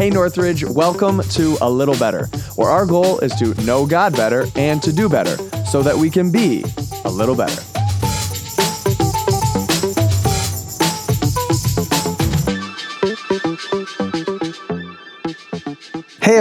Hey Northridge, welcome to A Little Better, where our goal is to know God better and to do better so that we can be a little better.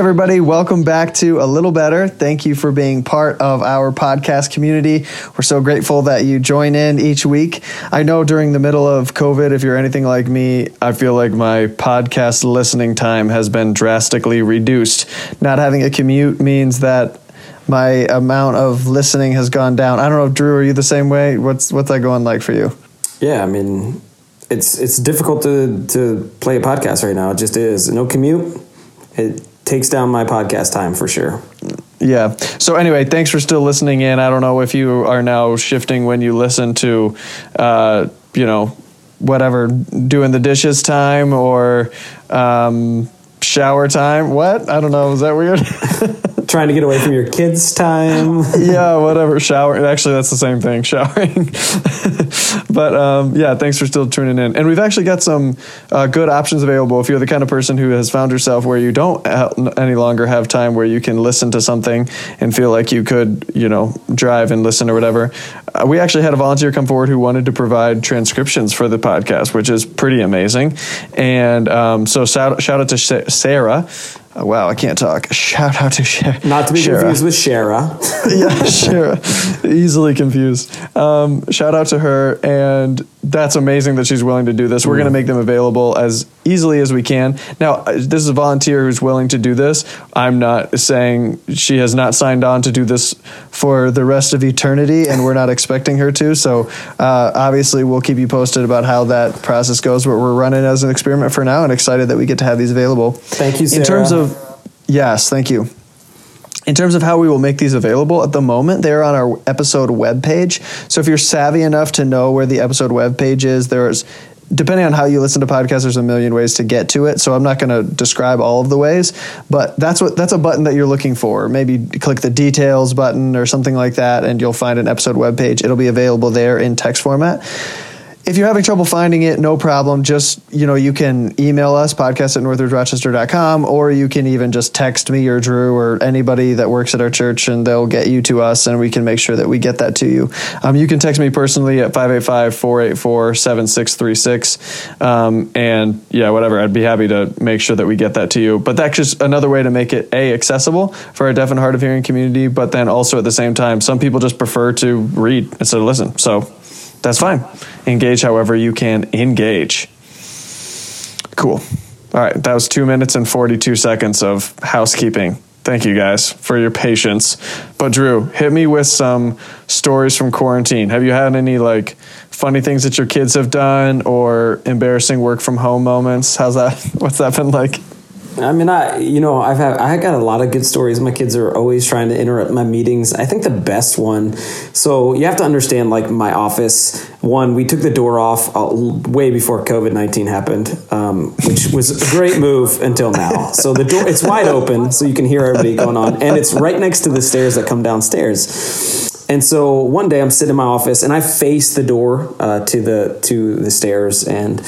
Everybody, welcome back to A Little Better. Thank you for being part of our podcast community. We're so grateful that you join in each week. I know during the middle of COVID, if you're anything like me, I feel like my podcast listening time has been drastically reduced. Not having a commute means that my amount of listening has gone down. I don't know, Drew, are you the same way? What's what's that going like for you? Yeah, I mean, it's it's difficult to to play a podcast right now. It just is. No commute. It takes down my podcast time for sure. Yeah. So anyway, thanks for still listening in. I don't know if you are now shifting when you listen to, uh, you know, whatever, doing the dishes time or um, shower time. What? I don't know. Is that weird? Trying to get away from your kids' time. yeah, whatever. Shower. Actually, that's the same thing. Showering. but um, yeah, thanks for still tuning in. And we've actually got some uh, good options available if you're the kind of person who has found yourself where you don't any longer have time where you can listen to something and feel like you could, you know, drive and listen or whatever. Uh, we actually had a volunteer come forward who wanted to provide transcriptions for the podcast, which is pretty amazing. And um, so shout, shout out to Sarah. Oh, wow, I can't talk. Shout out to Shara. Not to be Shara. confused with Shara. yeah, Shara. Easily confused. Um, shout out to her, and that's amazing that she's willing to do this. We're going to make them available as easily as we can. Now, uh, this is a volunteer who's willing to do this. I'm not saying she has not signed on to do this for the rest of eternity, and we're not expecting her to. So, uh, obviously, we'll keep you posted about how that process goes. But we're running as an experiment for now, and excited that we get to have these available. Thank you, Sarah. In terms of yes, thank you. In terms of how we will make these available, at the moment they're on our episode webpage. So if you're savvy enough to know where the episode webpage is, there's depending on how you listen to podcasts, there's a million ways to get to it. So I'm not going to describe all of the ways, but that's what that's a button that you're looking for. Maybe click the details button or something like that, and you'll find an episode webpage. It'll be available there in text format if you're having trouble finding it, no problem. Just, you know, you can email us, podcast at northridgerochester.com, or you can even just text me or Drew or anybody that works at our church and they'll get you to us and we can make sure that we get that to you. Um, you can text me personally at 585 484 7636. Um, and yeah, whatever. I'd be happy to make sure that we get that to you. But that's just another way to make it A, accessible for our deaf and hard of hearing community, but then also at the same time, some people just prefer to read instead of listen. So, that's fine. Engage however you can engage. Cool. All right, that was two minutes and 42 seconds of housekeeping. Thank you guys for your patience. But Drew, hit me with some stories from quarantine. Have you had any like funny things that your kids have done or embarrassing work from home moments? How's that? What's that been like? I mean, I you know I've had I got a lot of good stories. My kids are always trying to interrupt my meetings. I think the best one. So you have to understand, like my office. One, we took the door off uh, way before COVID nineteen happened, um, which was a great move until now. So the door it's wide open, so you can hear everybody going on, and it's right next to the stairs that come downstairs. And so one day I'm sitting in my office and I face the door uh, to the to the stairs and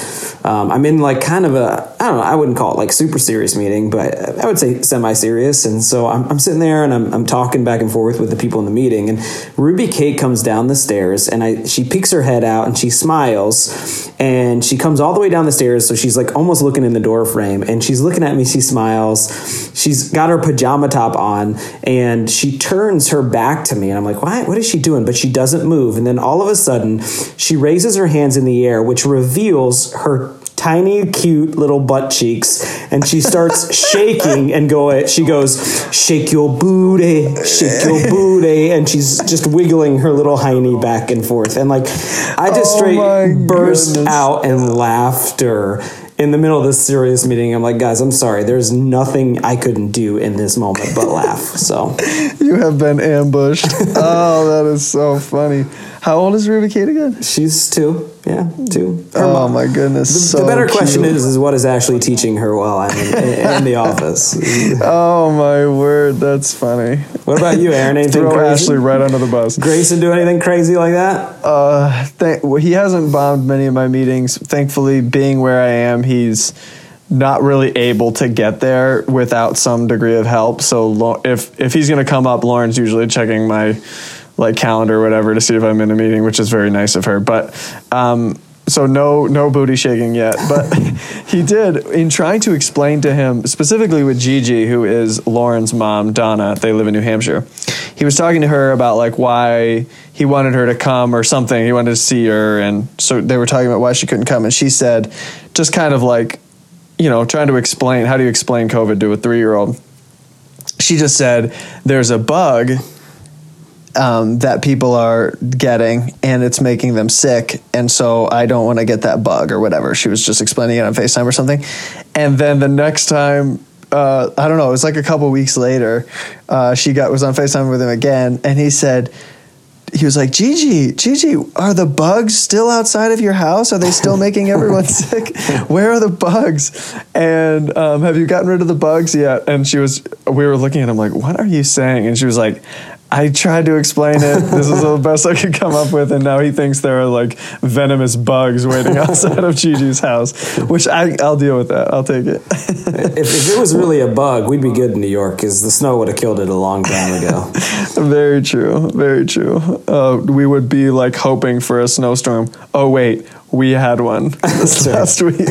um, I'm in like kind of a I don't know I wouldn't call it like super serious meeting but I would say semi serious and so I'm, I'm sitting there and I'm, I'm talking back and forth with the people in the meeting and Ruby Kate comes down the stairs and I she peeks her head out and she smiles and she comes all the way down the stairs. So she's like almost looking in the door frame and she's looking at me. She smiles. She's got her pajama top on and she turns her back to me and I'm like why what is she doing? But she doesn't move. And then all of a sudden, she raises her hands in the air, which reveals her tiny, cute little butt cheeks, and she starts shaking and go. She goes, "Shake your booty, shake your booty," and she's just wiggling her little hiney back and forth. And like, I just oh straight burst goodness. out in laughter in the middle of this serious meeting, I'm like, guys, I'm sorry. There's nothing I couldn't do in this moment but laugh. So you have been ambushed. oh, that is so funny. How old is Ruby Kate again? She's two. Yeah, two. Her oh mom. my goodness! The, so the better cute. question is, is what is actually teaching her while I'm in, in the office. oh my word, that's funny. What about you, Aaron? Anything Throw crazy? Ashley right under the bus. Grayson do anything crazy like that? Uh, th- well, he hasn't bombed many of my meetings. Thankfully, being where I am, he's not really able to get there without some degree of help. So Lo- if if he's going to come up, Lauren's usually checking my like calendar or whatever to see if I'm in a meeting, which is very nice of her. But um, so no no booty shaking yet. But he did in trying to explain to him specifically with Gigi, who is Lauren's mom, Donna. They live in New Hampshire. He was talking to her about like why he wanted her to come or something. He wanted to see her, and so they were talking about why she couldn't come, and she said, just kind of like you know, trying to explain how do you explain COVID to a three year old. She just said there's a bug um, that people are getting and it's making them sick. And so I don't want to get that bug or whatever. She was just explaining it on FaceTime or something. And then the next time, uh, I don't know, it was like a couple weeks later, uh, she got was on FaceTime with him again and he said, he was like, Gigi, Gigi, are the bugs still outside of your house? Are they still making everyone sick? Where are the bugs? And um, have you gotten rid of the bugs yet? And she was, we were looking at him like, what are you saying? And she was like, I tried to explain it. This is the best I could come up with, and now he thinks there are like venomous bugs waiting outside of Gigi's house. Which I, I'll deal with that. I'll take it. if, if it was really a bug, we'd be good in New York because the snow would have killed it a long time ago. very true. Very true. Uh, we would be like hoping for a snowstorm. Oh wait, we had one this last week.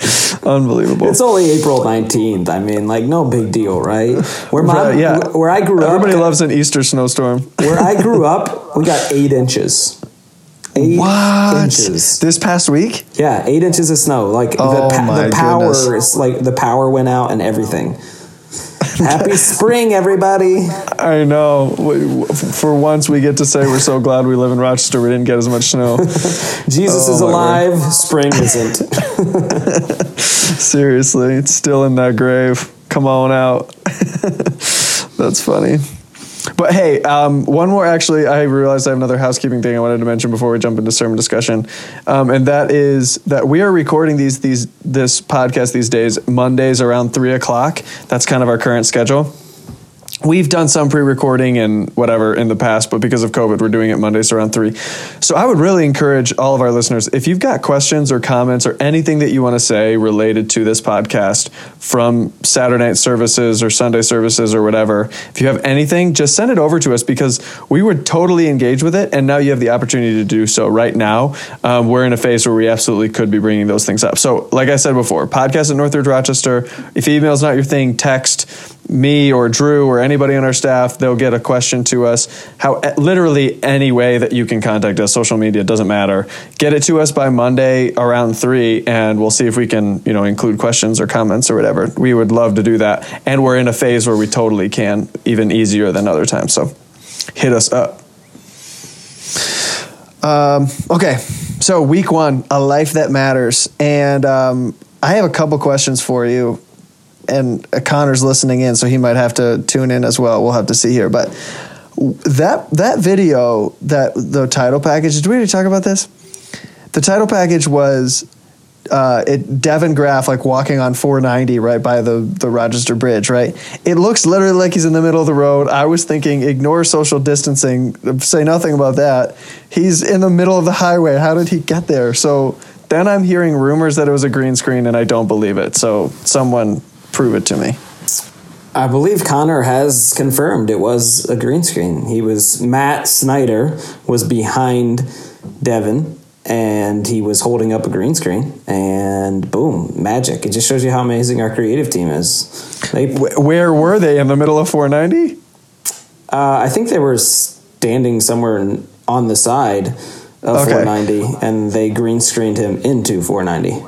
Unbelievable. It's only April 19th. I mean, like, no big deal, right? Where my, Right, yeah. where I grew Everybody up, Everybody loves an Easter snowstorm. where I grew up, we got eight inches. Eight What? inches. This past week? Yeah, eight inches of snow. Like Oh the, pa- the power goodness. is like the power went out and everything. Happy spring, everybody! I know. For once, we get to say we're so glad we live in Rochester. We didn't get as much snow. Jesus Oh, is alive. Spring isn't. Seriously, it's still in that grave. Come on out. That's funny. But hey, um, one more. Actually, I realized I have another housekeeping thing I wanted to mention before we jump into sermon discussion, um, and that is that we are recording these these this podcast these days Mondays around three o'clock. That's kind of our current schedule. We've done some pre-recording and whatever in the past, but because of COVID, we're doing it Mondays around three. So I would really encourage all of our listeners, if you've got questions or comments or anything that you want to say related to this podcast from Saturday night services or Sunday services or whatever, if you have anything, just send it over to us because we would totally engage with it. And now you have the opportunity to do so right now. Um, we're in a phase where we absolutely could be bringing those things up. So, like I said before, podcast at Northridge Rochester. If email's not your thing, text me or Drew or anybody on our staff, they'll get a question to us. How literally any way that you can contact us, social media doesn't matter. Get it to us by Monday around three, and we'll see if we can, you know, include questions or comments or whatever. We would love to do that, and we're in a phase where we totally can, even easier than other times. So, hit us up. Um, okay, so week one, a life that matters, and um, I have a couple questions for you and Connor's listening in, so he might have to tune in as well. We'll have to see here. But that that video, that the title package. Did we already talk about this? The title package was uh, it Devin Graff like walking on 490 right by the the Rochester Bridge. Right. It looks literally like he's in the middle of the road. I was thinking, ignore social distancing. Say nothing about that. He's in the middle of the highway. How did he get there? So. Then I'm hearing rumors that it was a green screen, and I don't believe it. So someone prove it to me. I believe Connor has confirmed it was a green screen. He was Matt Snyder was behind Devin and he was holding up a green screen and boom, magic. It just shows you how amazing our creative team is. They Where were they in the middle of 490? uh, I think they were standing somewhere on the side of Okay. 490 and they green screened him into 490.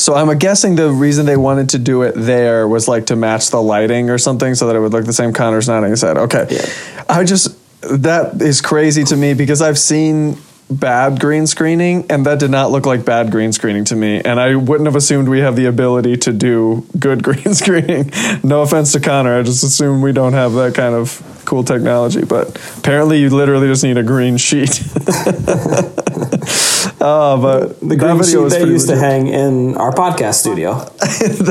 So I'm guessing the reason they wanted to do it there was like to match the lighting or something, so that it would look the same. Connor's nodding his head. Okay, Yeah. I just that is crazy to me because I've seen bad green screening and that did not look like bad green screening to me and i wouldn't have assumed we have the ability to do good green screening no offense to connor i just assume we don't have that kind of cool technology but apparently you literally just need a green sheet oh but The that green video sheet was they pretty used to hang in our podcast studio.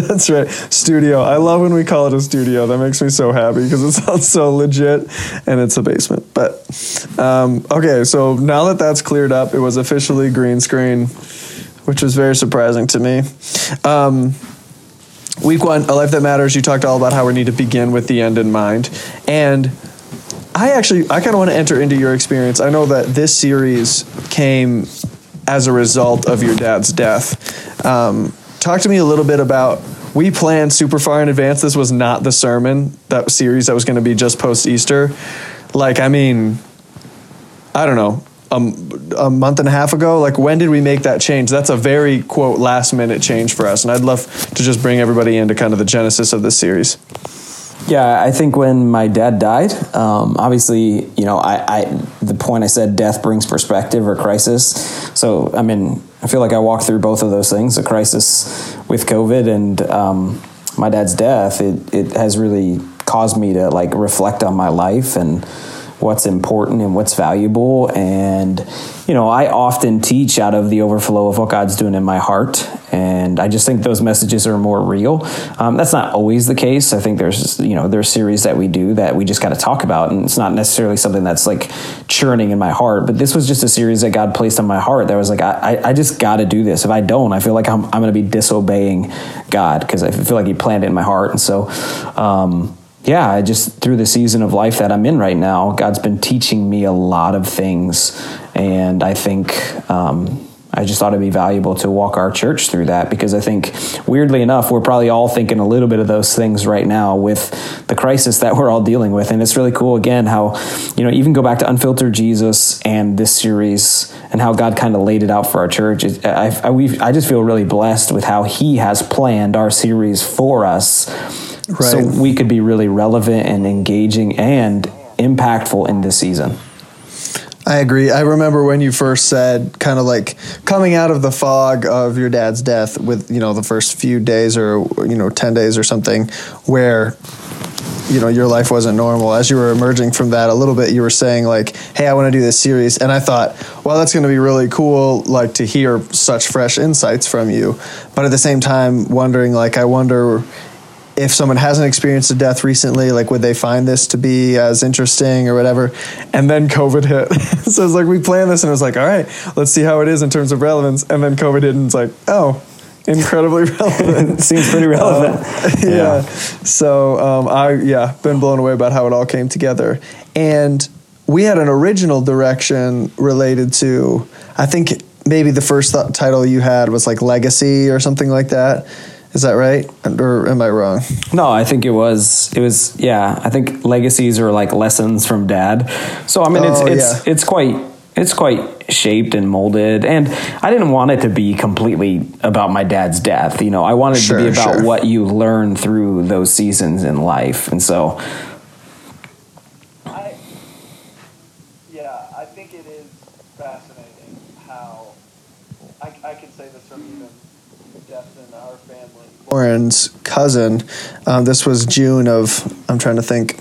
That's right. Studio. I love when we call it a studio. That makes me so happy because it sounds so legit and it's a basement. But um, okay, so now that that's cleared up, it was officially green screen, which was very surprising to me. Um, week one, A Life That Matters, you talked all about how we need to begin with the end in mind. And I actually, I kind of want to enter into your experience. I know that this series came as a result of your dad's death. Um, talk to me a little bit about we planned super far in advance. This was not the sermon that series that was going to be just post Easter. Like, I mean, I don't know, um, a month and a half ago. Like, when did we make that change? That's a very quote last minute change for us, and I'd love to just bring everybody into kind of the genesis of this series. Yeah, I think when my dad died, um, obviously, you know, I, I the point I said death brings perspective or crisis. So, I mean, I feel like I walked through both of those things: a crisis with COVID and um, my dad's death. It it has really caused me to like reflect on my life and what's important and what's valuable. And, you know, I often teach out of the overflow of what God's doing in my heart. And I just think those messages are more real. Um, that's not always the case. I think there's, you know, there's series that we do that we just got to talk about. And it's not necessarily something that's like churning in my heart. But this was just a series that God placed on my heart that was like, I, I just got to do this. If I don't, I feel like I'm, I'm going to be disobeying God because I feel like He planned it in my heart. And so, um, yeah, I just through the season of life that I'm in right now, God's been teaching me a lot of things, and I think um, I just thought it'd be valuable to walk our church through that because I think, weirdly enough, we're probably all thinking a little bit of those things right now with the crisis that we're all dealing with, and it's really cool again how you know even go back to Unfiltered Jesus and this series and how God kind of laid it out for our church. I I, I just feel really blessed with how He has planned our series for us Right. So we could be really relevant and engaging and impactful in this season. I agree. I remember when you first said kind of like coming out of the fog of your dad's death with, you know, the first few days or, you know, 10 days or something where, you know, your life wasn't normal. As you were emerging from that a little bit, you were saying like, hey, I want to do this series. And I thought, well, that's going to be really cool, like to hear such fresh insights from you. But at the same time, wondering like, I wonder if someone hasn't experienced a death recently, like would they find this to be as interesting or whatever? And then COVID hit. so it's like we planned this and it was like, all right, let's see how it is in terms of relevance. And then COVID hit and it's like, oh, incredibly relevant. Seems pretty relevant. Uh, yeah. yeah. So um, I yeah been blown away about how it all came together. And we had an original direction related to I think maybe the first th- title you had was like legacy or something like that is that right, or am I wrong? No, I think it was. It was. Yeah, I think legacies are like lessons from dad. So I mean, it's oh, it's yeah. it's quite it's quite shaped and molded and i didn't want it to be completely about my dad's death you know i wanted sure, to be about sure. what you learn through those seasons in life and so I, yeah i think it is fascinating how i, I can say this from even death in our Lauren's cousin. Um, this was June of. I'm trying to think.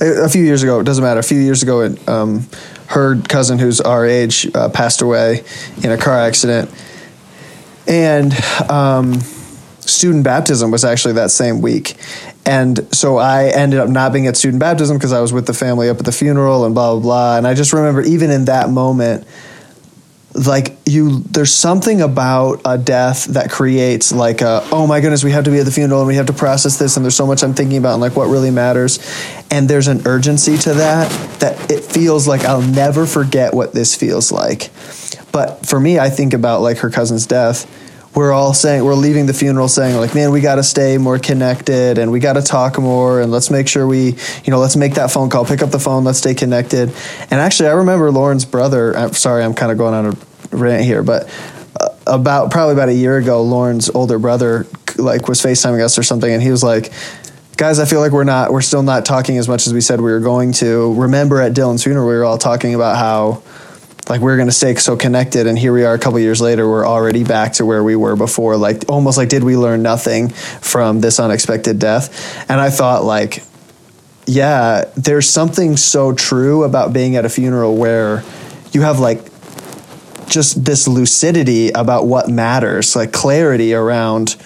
A, a, few years ago, it doesn't matter. A few years ago, it, um, her cousin, who's our age, uh, passed away in a car accident, and um, student baptism was actually that same week. And so I ended up not being at student baptism because I was with the family up at the funeral and blah blah blah. And I just remember even in that moment like you there's something about a death that creates like a oh my goodness we have to be at the funeral and we have to process this and there's so much i'm thinking about and like what really matters. And there's an urgency to that that it feels like i'll never forget what this feels like. But for me i think about like her cousin's death. We're all saying we're leaving the funeral saying like man we got to stay more connected and we got to talk more and let's make sure we you know let's make that phone call pick up the phone let's stay connected. And actually i remember lauren's brother i'm sorry i'm kind of going on a rant here but uh, about probably about a year ago lauren's older brother like was facetiming us or something and he was like guys i feel like we're not we're still not talking as much as we said we were going to. Remember at dylan's funeral we were all talking about how like we are going to stay so connected and here we are a couple years later we're already back to where we were before like almost like did we learn nothing from this unexpected death? And i thought like yeah there's something so true about being at a funeral where you have like just this lucidity about what matters like clarity around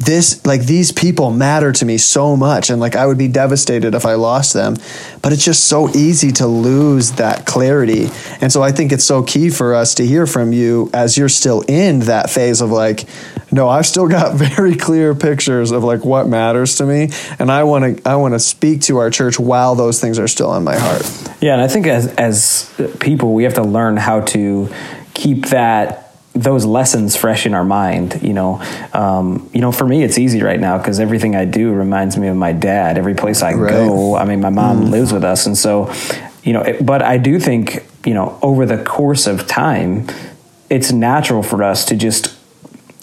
this like these people matter to me so much. And like I would be devastated if I lost them. But it's just so easy to lose that clarity. And so I think it's so key for us to hear from you as you're still in that phase of like no, I've still got very clear pictures of like what matters to me, and I want to I want to speak to our church while those things are still on my heart. Yeah, and I think as as people, we have to learn how to keep that those lessons fresh in our mind you know um, you know for me it's easy right now because everything i do reminds me of my dad every place i Right. go i mean my mom Mm. lives with us and so you know it, but i do think you know over the course of time it's natural for us to just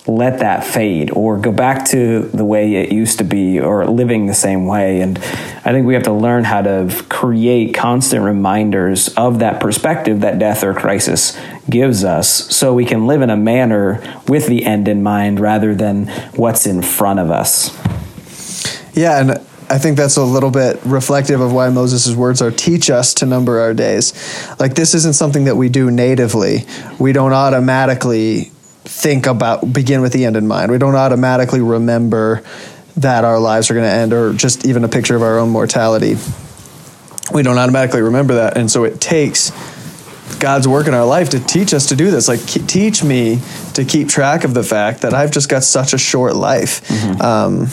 let that fade or go back to the way it used to be or living the same way. And I think we have to learn how to create constant reminders of that perspective that death or crisis gives us so we can live in a manner with the end in mind rather than what's in front of us. Yeah, and I think that's a little bit reflective of why Moses' words are teach us to number our days. Like, this isn't something that we do natively. We don't automatically think about, begin with the end in mind. We don't automatically remember that our lives are going to end or just even a picture of our own mortality. We don't automatically remember that. And so it takes God's work in our life to teach us to do this. Like, ke- teach me to keep track of the fact that I've just got such a short life. Um,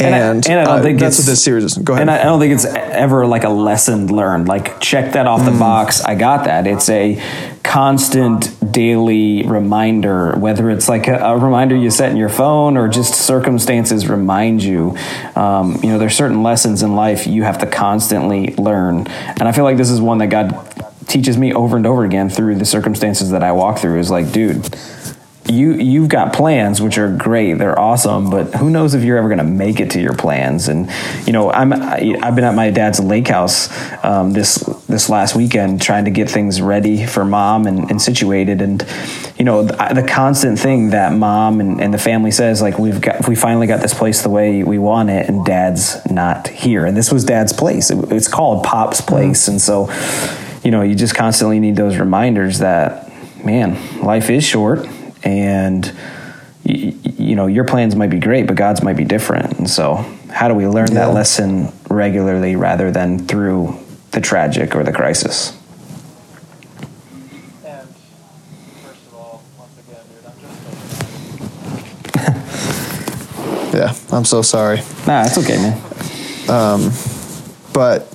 and, And I- and I don't uh, think that's it's- what this series is. Go ahead. And I, I don't think it's ever like a lesson learned. Like check that off the Mm. box. I got that. It's a constant daily reminder, whether it's like a, a reminder you set in your phone or just circumstances remind you. Um, you know, there's certain lessons in life you have to constantly learn, and I feel like this is one that God teaches me over and over again through the circumstances that I walk through. Is like, dude you you've got plans which are great. They're awesome but who knows if you're ever going to make it to your plans? And you know i'm I, i've been at my dad's lake house um, this this last weekend trying to get things ready for mom and, and situated. And you know the, the constant thing that mom and, and the family says like we've got we finally got this place the way we want it and dad's not here. And this was dad's place. It, it's called pop's place. And so you know you just constantly need those reminders that man life is short and you, you know your plans might be great but god's might be different and so how do we learn Yeah. that lesson regularly rather than through the tragic or the crisis And first of all, once again, dude, I'm just Yeah, I'm so sorry. nah it's okay man um, But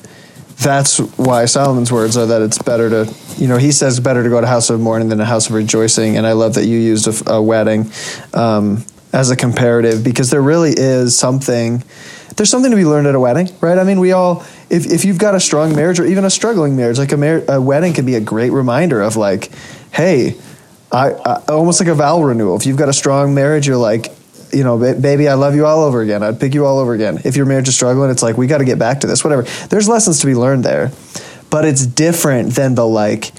that's why Solomon's words are that it's better to, you know, he says better to go to house of mourning than a house of rejoicing. And I love that you used a, a wedding um, as a comparative because there really is something, there's something to be learned at a wedding, right? I mean, we all, if, if you've got a strong marriage or even a struggling marriage, like a, mar- a wedding can be a great reminder of like, hey, I, I almost like a vow renewal. If you've got a strong marriage, you're like, you know, baby, I love you all over again. I'd pick you all over again. If your marriage is struggling, it's like we got to get back to this. Whatever. There's lessons to be learned there, but it's different than the like.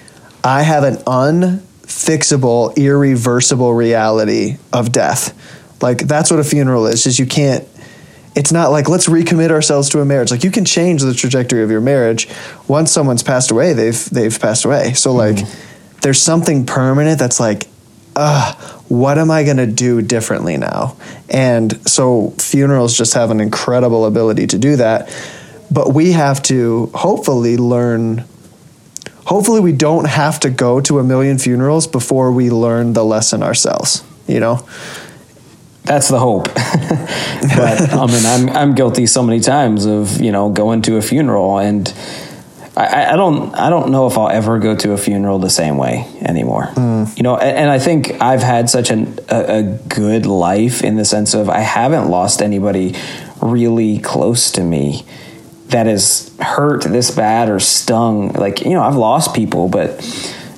I have an unfixable, irreversible reality of death. Like that's what a funeral is. Is you can't. It's not like let's recommit ourselves to a marriage. Like you can change the trajectory of your marriage once someone's passed away. They've they've passed away. So like, there's something permanent that's like, uh, what am I going to do differently now? And so funerals just have an incredible ability to do that. But we have to hopefully learn. Hopefully, we don't have to go to a million funerals before we learn the lesson ourselves. You know? that's the hope but i mean I'm, I'm guilty so many times of you know going to a funeral and I, I don't I don't know if I'll ever go to a funeral the same way anymore. Mm. You know, and, and I think I've had such an, a, a good life in the sense of I haven't lost anybody really close to me that has hurt this bad or stung. Like you know, I've lost people, but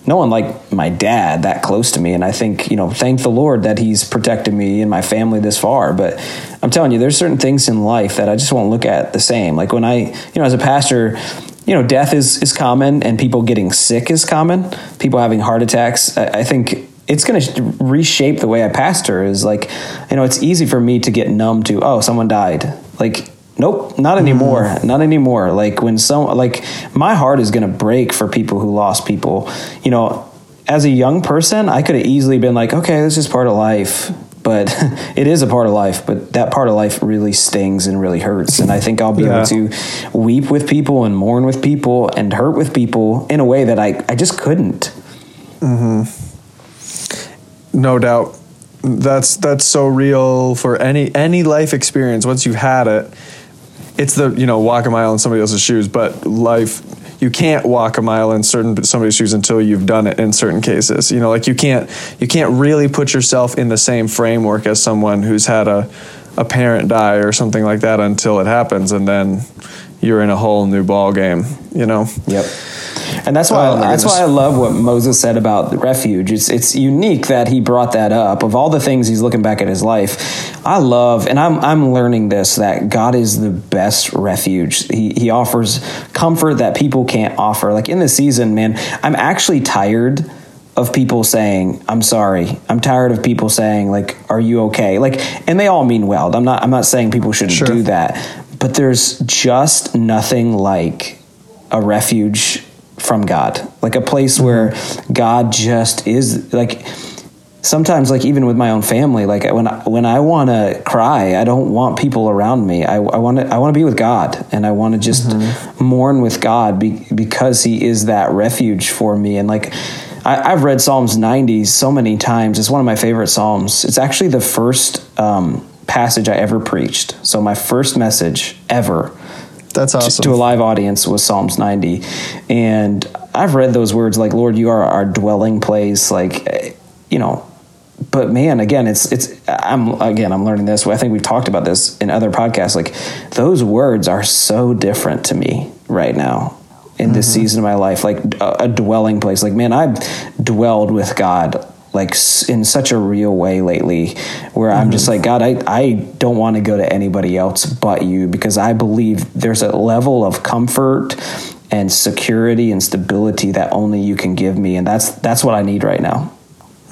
no one like my dad that close to me. And I think you know, thank the Lord that He's protected me and my family this far. But I'm telling you, there's certain things in life that I just won't look at the same. Like when I, you know, as a pastor you know, death is, is common and people getting sick is common. People having heart attacks. I, I think it's going to reshape the way I pastor. Is like, you know, it's easy for me to get numb to, oh, someone died. Like, nope, not anymore. Mm. Not anymore. Like when some, like my heart is going to break for people who lost people. You know, as a young person, I could have easily been like, okay, this is part of life. But it is a part of life, but that part of life really stings and really hurts. And I think I'll be Yeah. able to weep with people and mourn with people and hurt with people in a way that I, I just couldn't. Mm-hmm. No doubt. that's that's so real for any any life experience once you've had it it's the you know walk a mile in somebody else's shoes but life you can't walk a mile in certain somebody's shoes until you've done it in certain cases you know like you can't you can't really put yourself in the same framework as someone who's had a a parent die or something like that until it happens and then you're in a whole new ball game you know Yep. And that's why Oh, that's why I love what Moses said about the refuge. It's it's unique that he brought that up. Of all the things he's looking back at his life, I love and I'm I'm learning this that God is the best refuge. He he offers comfort that people can't offer. Like in the season, man, I'm actually tired of people saying i'm sorry i'm tired of people saying like are you okay like and they all mean well i'm not i'm not saying people shouldn't Sure. do that but there's just nothing like a refuge from God, like a place where God just is like sometimes like even with my own family like when I, when I want to cry I don't want people around me. I, I want to I want to be with God and I want to just mourn with God be, because he is that refuge for me. And like I, I've read Psalms 90 so many times. It's one of my favorite Psalms. It's actually the first um, passage I ever preached. So my first message ever that's awesome to a live audience was Psalms 90. And I've read those words like, Lord, you are our dwelling place. Like, eh, you know, but man, again, it's, it's, I'm, again, I'm learning this. I think we've talked about this in other podcasts. Like, those words are so different to me right now in this season of my life. Like, a, a dwelling place. Like, man, I've dwelled with God like in such a real way lately where i'm just mm-hmm. like god i, I don't want to go to anybody else but you because i believe there's a level of comfort and security and stability that only you can give me and that's that's what i need right now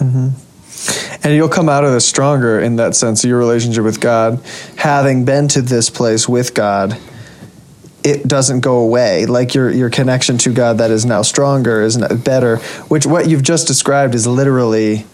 mm-hmm. and you'll come out of this stronger in that sense of your relationship with God, having been to this place with God. It doesn't go away. Like your your connection to God that is now stronger is better. Which what you've just described is literally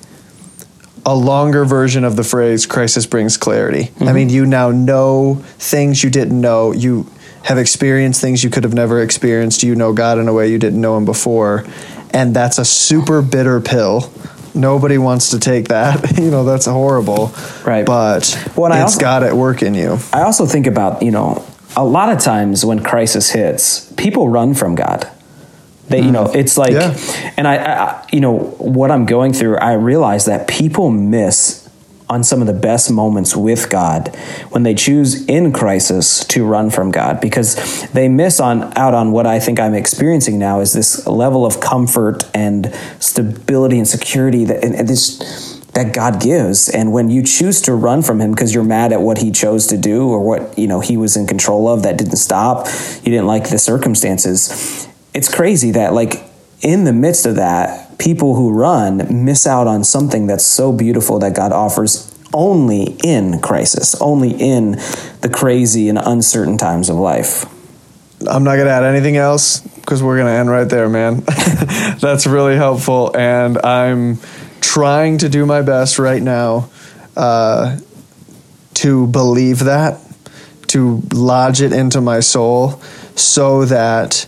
a longer version of the phrase "crisis brings clarity." I mm-hmm. mean, you now know things you didn't know. You have experienced things you could have never experienced. You know God in a way you didn't know Him before, and that's a super bitter pill. Nobody wants to take that. you know, that's horrible. Right. But Well, it's also- God at work in you. i also think about you know a lot of times when crisis hits people run from god they you hmm. know it's like Yeah. and I, I you know what i'm going through i realize that people miss on some of the best moments with God when they choose in crisis to run from God because they miss on out on what I think I'm experiencing now is this level of comfort and stability and security that and, and this that God gives and when you choose to run from him because you're mad at what he chose to do or what you know he was in control of that didn't stop you didn't like the circumstances it's crazy that like in the midst of that people who run miss out on something that's so beautiful that God offers only in crisis only in the crazy and uncertain times of life I'm not gonna add anything else because we're gonna end right there, man. That's really helpful, and I'm trying to do my best right now uh, to believe that, to lodge it into my soul, so that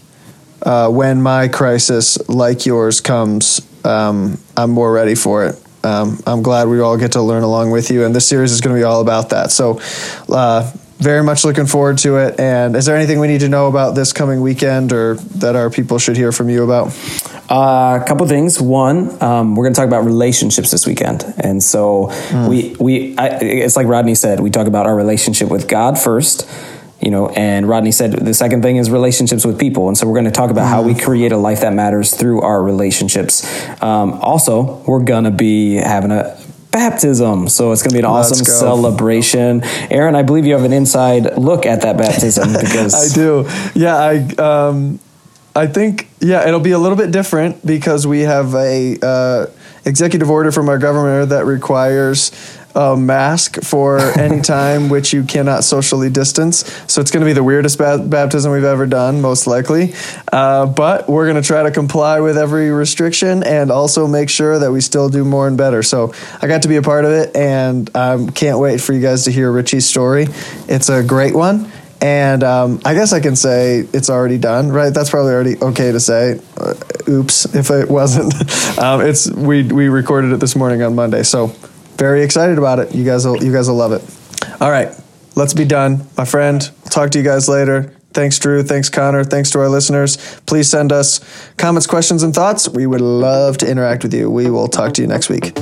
uh, when my crisis like yours comes, um, I'm more ready for it. Um, I'm glad we all get to learn along with you, and this series is going to be all about that. So, uh, very much looking forward to it. And is there anything we need to know about this coming weekend, or that our people should hear from you about? Uh, a couple things. One, um, we're going to talk about relationships this weekend, and so we we I, it's like Rodney said. We talk about our relationship with God first, you know, and Rodney said the second thing is relationships with people, and so we're going to talk about how we create a life that matters through our relationships. Um, also, we're going to be having a baptism, so it's going to be an Let's awesome go. celebration. Aaron, I believe you have an inside look at that baptism because I do. Yeah, I um, I think yeah, it'll be a little bit different because we have a uh, executive order from our governor that requires a mask for any time which you cannot socially distance. So it's going to be the weirdest ba- baptism we've ever done, most likely. Uh, but we're going to try to comply with every restriction and also make sure that we still do more and better. So I got to be a part of it, and um, can't wait for you guys to hear Richie's story. It's a great one. And um, I guess I can say it's already done, right? That's probably already okay to say. Uh, oops, if it wasn't. um, it's we we recorded it this morning on Monday, so very excited about it. You guys will you guys will love it. All right, let's be done, my friend. Talk to you guys later. Thanks, Drew. Thanks, Connor. Thanks to our listeners. Please send us comments, questions, and thoughts. We would love to interact with you. We will talk to you next week.